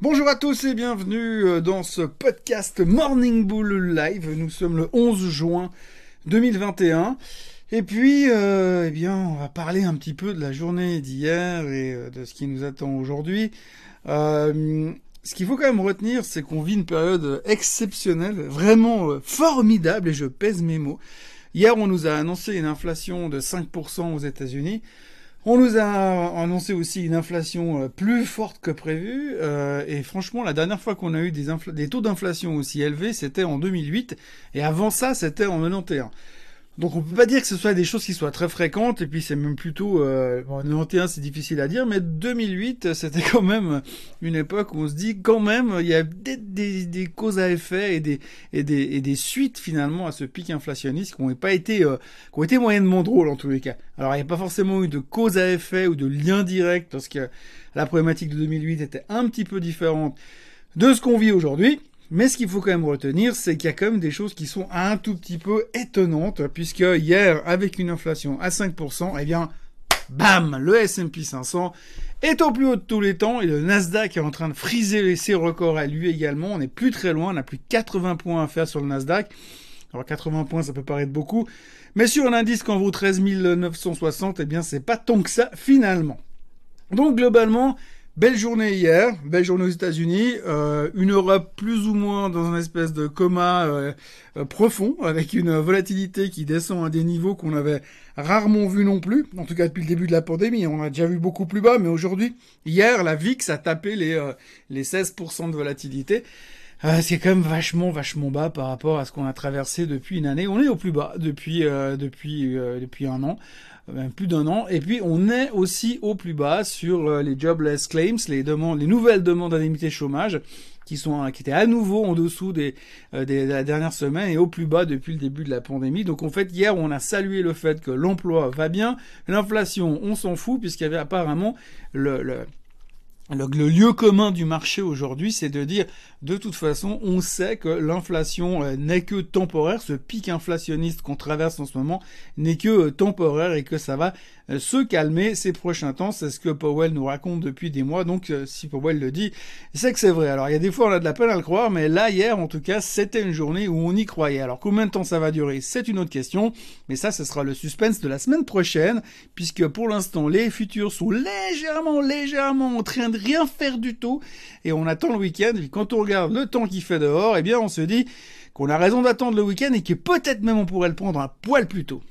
Bonjour à tous et bienvenue euh, dans ce podcast Morning Bull Live. Nous sommes le 11 juin 2021. Et puis, euh, eh bien, on va parler un petit peu de la journée d'hier et euh, de ce qui nous attend aujourd'hui. Euh, ce qu'il faut quand même retenir, c'est qu'on vit une période exceptionnelle, vraiment formidable, et je pèse mes mots. Hier, on nous a annoncé une inflation de 5% aux États-Unis. On nous a annoncé aussi une inflation euh, plus forte que prévu. Euh, et franchement, la dernière fois qu'on a eu des, des taux d'inflation aussi élevés, c'était en 2008. Et avant ça, c'était en 91. Donc on peut pas dire que ce soit des choses qui soient très fréquentes, et puis c'est même plutôt... Euh, bon, 91 c'est difficile à dire, mais 2008 c'était quand même une époque où on se dit quand même il y a des, des, des causes à effet et des, et, des, et des suites finalement à ce pic inflationniste qui n'ont pas été, euh, qui ont été moyennement drôles en tous les cas. Alors il n'y a pas forcément eu de cause à effet ou de lien direct parce que la problématique de 2008 était un petit peu différente de ce qu'on vit aujourd'hui. Mais ce qu'il faut quand même retenir, c'est qu'il y a quand même des choses qui sont un tout petit peu étonnantes, puisque hier, avec une inflation à 5%, eh bien, bam, le S&P 500 est au plus haut de tous les temps et le Nasdaq est en train de friser ses records à lui également. On n'est plus très loin, on a plus 80 points à faire sur le Nasdaq. Alors 80 points, ça peut paraître beaucoup, mais sur un indice qu'en vaut 13 960, eh bien c'est pas tant que ça finalement. Donc globalement, Belle journée hier, belle journée aux États-Unis, euh, une Europe plus ou moins dans un espèce de coma euh, euh, profond, avec une volatilité qui descend à des niveaux qu'on avait rarement vus non plus, en tout cas depuis le début de la pandémie, on a déjà vu beaucoup plus bas, mais aujourd'hui, hier, la VIX a tapé les, les 16% de volatilité. Euh, c'est quand même vachement, vachement bas par rapport à ce qu'on a traversé depuis une année. On est au plus bas depuis, depuis, depuis un an plus d'un an. Et puis on est aussi au plus bas sur euh, les jobless claims, les demandes, les nouvelles demandes d'indemnité chômage qui sont qui étaient à nouveau en dessous des, euh, des de la dernière semaine et au plus bas depuis le début de la pandémie. Donc en fait hier on a salué le fait que l'emploi va bien, l'inflation on s'en fout puisqu'il y avait apparemment le, le le, lieu commun du marché aujourd'hui, c'est de dire, de toute façon, on sait que l'inflation euh, n'est que temporaire, ce pic inflationniste qu'on traverse en ce moment n'est que temporaire et que ça va euh, se calmer ces prochains temps. C'est ce que Powell nous raconte depuis des mois. Donc, euh, si Powell le dit, c'est que c'est vrai. Alors, il y a des fois, on a de la peine à le croire, mais là, hier, en tout cas, c'était une journée où on y croyait. Alors, combien de temps ça va durer? C'est une autre question. Mais ça, ce sera le suspense de la semaine prochaine, puisque pour l'instant, les futurs sont légèrement, légèrement en train de rien faire du tout. Et on attend le week-end. Et quand on regarde le temps qu'il fait dehors, eh bien, on se dit qu'on a raison d'attendre le week-end et que peut-être même on pourrait le prendre un poil plus tôt.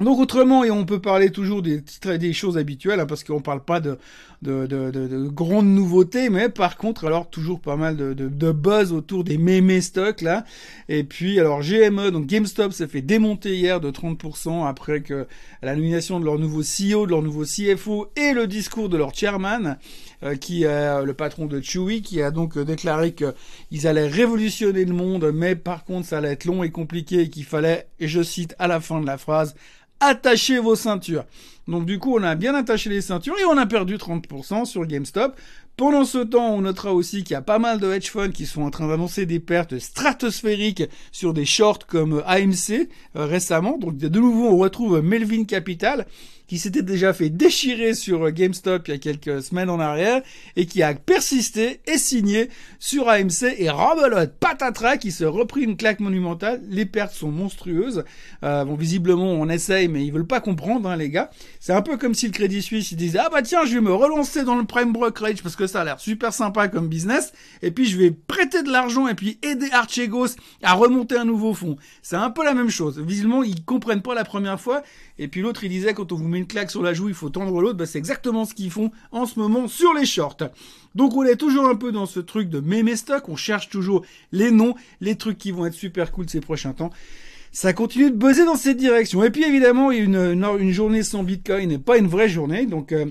Donc autrement, et on peut parler toujours des, des choses habituelles, hein, parce qu'on parle pas de, de, de, de, grandes nouveautés, mais par contre, alors toujours pas mal de, de, buzz autour des mémés stocks là. Et puis alors GME, donc GameStop s'est fait démonter hier de 30% après que la nomination de leur nouveau CEO, de leur nouveau CFO et le discours de leur chairman, qui est le patron de Chewy, qui a donc déclaré qu'ils allaient révolutionner le monde, mais par contre ça allait être long et compliqué et qu'il fallait, et je cite à la fin de la phrase, attachez vos ceintures. Donc du coup, on a bien attaché les ceintures et on a perdu 30% sur GameStop. Pendant ce temps, on notera aussi qu'il y a pas mal de hedge funds qui sont en train d'annoncer des pertes stratosphériques sur des shorts comme AMC euh, récemment. Donc de nouveau, on retrouve Melvin Capital qui s'était déjà fait déchirer sur euh, GameStop il y a quelques semaines en arrière et qui a persisté et signé sur AMC et rebelote patatras qui se reprit une claque monumentale. Les pertes sont monstrueuses. Euh, bon, visiblement, on essaye, mais ils veulent pas comprendre, hein, les gars. C'est un peu comme si le Crédit Suisse, disait, ah bah tiens, je vais me relancer dans le prime brokerage parce que ça a l'air super sympa comme business et puis je vais prêter de l'argent et puis aider Archegos à remonter un nouveau fonds. C'est un peu la même chose. Visiblement, ils comprennent pas la première fois et puis l'autre, il disait, quand on vous met une claque sur la joue, il faut tendre l'autre. Bah, c'est exactement ce qu'ils font en ce moment sur les shorts. Donc on est toujours un peu dans ce truc de mémé stock. On cherche toujours les noms, les trucs qui vont être super cool ces prochains temps. Ça continue de buzzer dans cette direction. Et puis évidemment, une, journée sans Bitcoin n'est pas une vraie journée. Donc euh,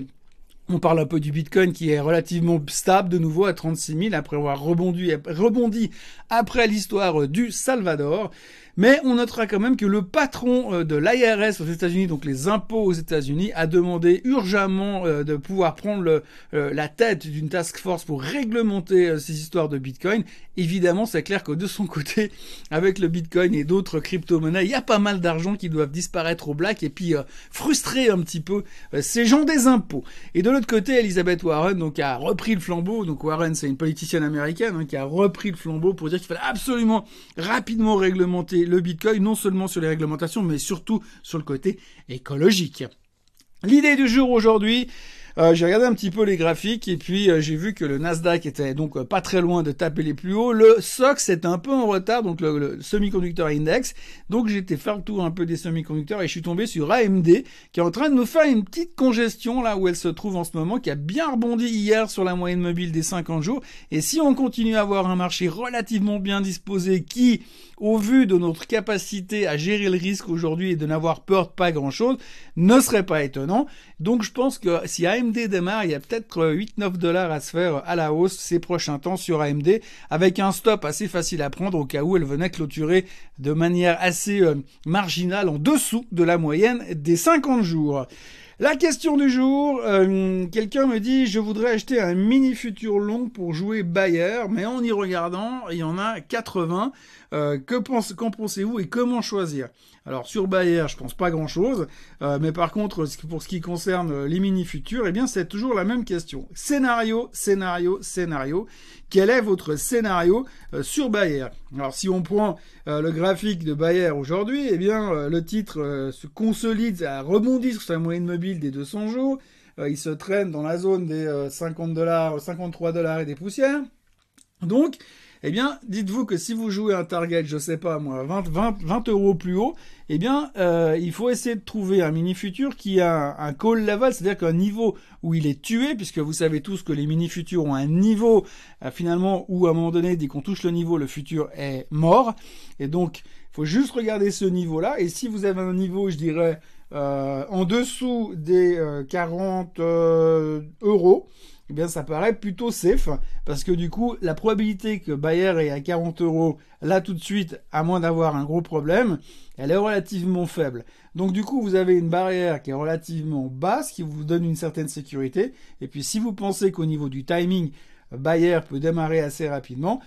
on parle un peu du Bitcoin qui est relativement stable de nouveau à 36 000 après avoir rebondi, après l'histoire du Salvador. Mais on notera quand même que le patron euh, de l'IRS aux États-Unis, donc les impôts aux États-Unis, a demandé urgemment euh, de pouvoir prendre euh, la tête d'une task force pour réglementer ces histoires de Bitcoin. Évidemment, c'est clair que de son côté, avec le Bitcoin et d'autres crypto-monnaies, il y a pas mal d'argent qui doivent disparaître au black et puis frustrer un petit peu ces gens des impôts. Et de côté, Elizabeth Warren donc a repris le flambeau. Donc Warren, c'est une politicienne américaine hein, qui a repris le flambeau pour dire qu'il fallait absolument rapidement réglementer le Bitcoin, non seulement sur les réglementations, mais surtout sur le côté écologique. L'idée du jour aujourd'hui, euh, j'ai regardé un petit peu les graphiques et puis euh, j'ai vu que le Nasdaq était donc euh, pas très loin de taper les plus hauts. Le SOX est un peu en retard, donc le, semi-conducteur index. Donc été faire le tour un peu des semi-conducteurs et je suis tombé sur AMD qui est en train de nous faire une petite congestion là où elle se trouve en ce moment, qui a bien rebondi hier sur la moyenne mobile des 50 jours. Et si on continue à avoir un marché relativement bien disposé qui, au vu de notre capacité à gérer le risque aujourd'hui et de n'avoir peur de pas grand chose, ne serait pas étonnant. Donc je pense que si AMD AMD démarre, il y a peut-être 8-9 dollars à se faire à la hausse ces prochains temps sur AMD, avec un stop assez facile à prendre au cas où elle venait clôturer de manière assez euh, marginale en dessous de la moyenne des 50 jours. La question du jour, euh, quelqu'un me dit je voudrais acheter un mini futur long pour jouer Bayer, mais en y regardant, il y en a 80. Euh, que pense, qu'en pensez-vous et comment choisir? Alors sur Bayer, je pense pas grand-chose, euh, mais par contre pour ce qui concerne les mini futurs, eh bien c'est toujours la même question. Scénario, scénario, scénario. Quel est votre scénario euh, sur Bayer? Alors si on prend le graphique de Bayer aujourd'hui, eh bien le titre se consolide, a rebondi sur sa moyenne mobile des 200 jours. il se traîne dans la zone des 50 dollars, 53 dollars et des poussières. Donc, eh bien, dites-vous que si vous jouez un target, je sais pas moi, 20, 20, 20 euros plus haut, eh bien, euh, il faut essayer de trouver un mini futur qui a un, call level, c'est-à-dire qu'un niveau où il est tué, puisque vous savez tous que les mini futurs ont un niveau euh, finalement où à un moment donné, dès qu'on touche le niveau, le futur est mort. Et donc, il faut juste regarder ce niveau-là. Et si vous avez un niveau, je dirais, euh, en dessous des 40 euros, eh bien ça paraît plutôt safe parce que du coup la probabilité que Bayer est à 40 euros là tout de suite, à moins d'avoir un gros problème, elle est relativement faible. Donc du coup vous avez une barrière qui est relativement basse, qui vous donne une certaine sécurité. Et puis si vous pensez qu'au niveau du timing, Bayer peut démarrer assez rapidement,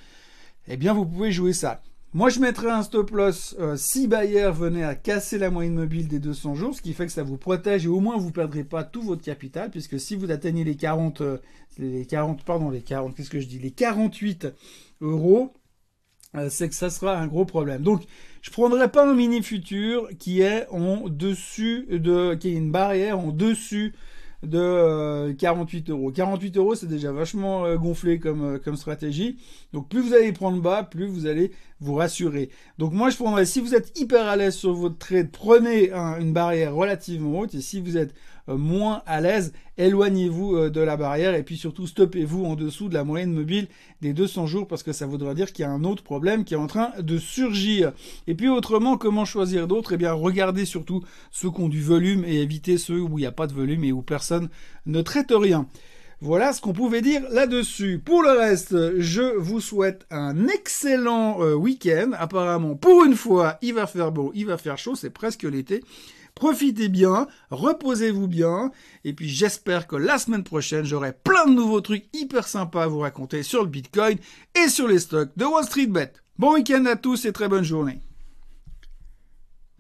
eh bien vous pouvez jouer ça. Moi, je mettrais un stop loss euh, si Bayer venait à casser la moyenne mobile des 200 jours, ce qui fait que ça vous protège et au moins vous perdrez pas tout votre capital, puisque si vous atteignez les 40, euh, les 40, pardon, les 40, qu'est-ce que je dis, les 48 euros, euh, c'est que ça sera un gros problème. Donc, je prendrais pas un mini futur qui est en dessus de, qui est une barrière en dessus de 48 euh, euros. 48 euros, c'est déjà vachement gonflé comme, comme stratégie. Donc plus vous allez prendre bas, plus vous allez vous rassurer. Donc moi je prendrais, si vous êtes hyper à l'aise sur votre trade, prenez une barrière relativement haute. Et si vous êtes euh, moins à l'aise, éloignez-vous euh, de la barrière et puis surtout stoppez-vous en dessous de la moyenne mobile des 200 jours parce que ça voudra dire qu'il y a un autre problème qui est en train de surgir. Et puis autrement, comment choisir d'autres Eh bien, regardez surtout ceux qui ont du volume et évitez ceux où il n'y a pas de volume et où personne ne traite rien. Voilà ce qu'on pouvait dire là-dessus. Pour le reste, je vous souhaite un excellent euh, week-end. Apparemment, pour une fois, il va faire beau, il va faire chaud, c'est presque l'été. Profitez bien, reposez-vous bien, et puis j'espère que la semaine prochaine, j'aurai plein de nouveaux trucs hyper sympas à vous raconter sur le Bitcoin et sur les stocks de Wall Street Bet. Bon week-end à tous et très bonne journée.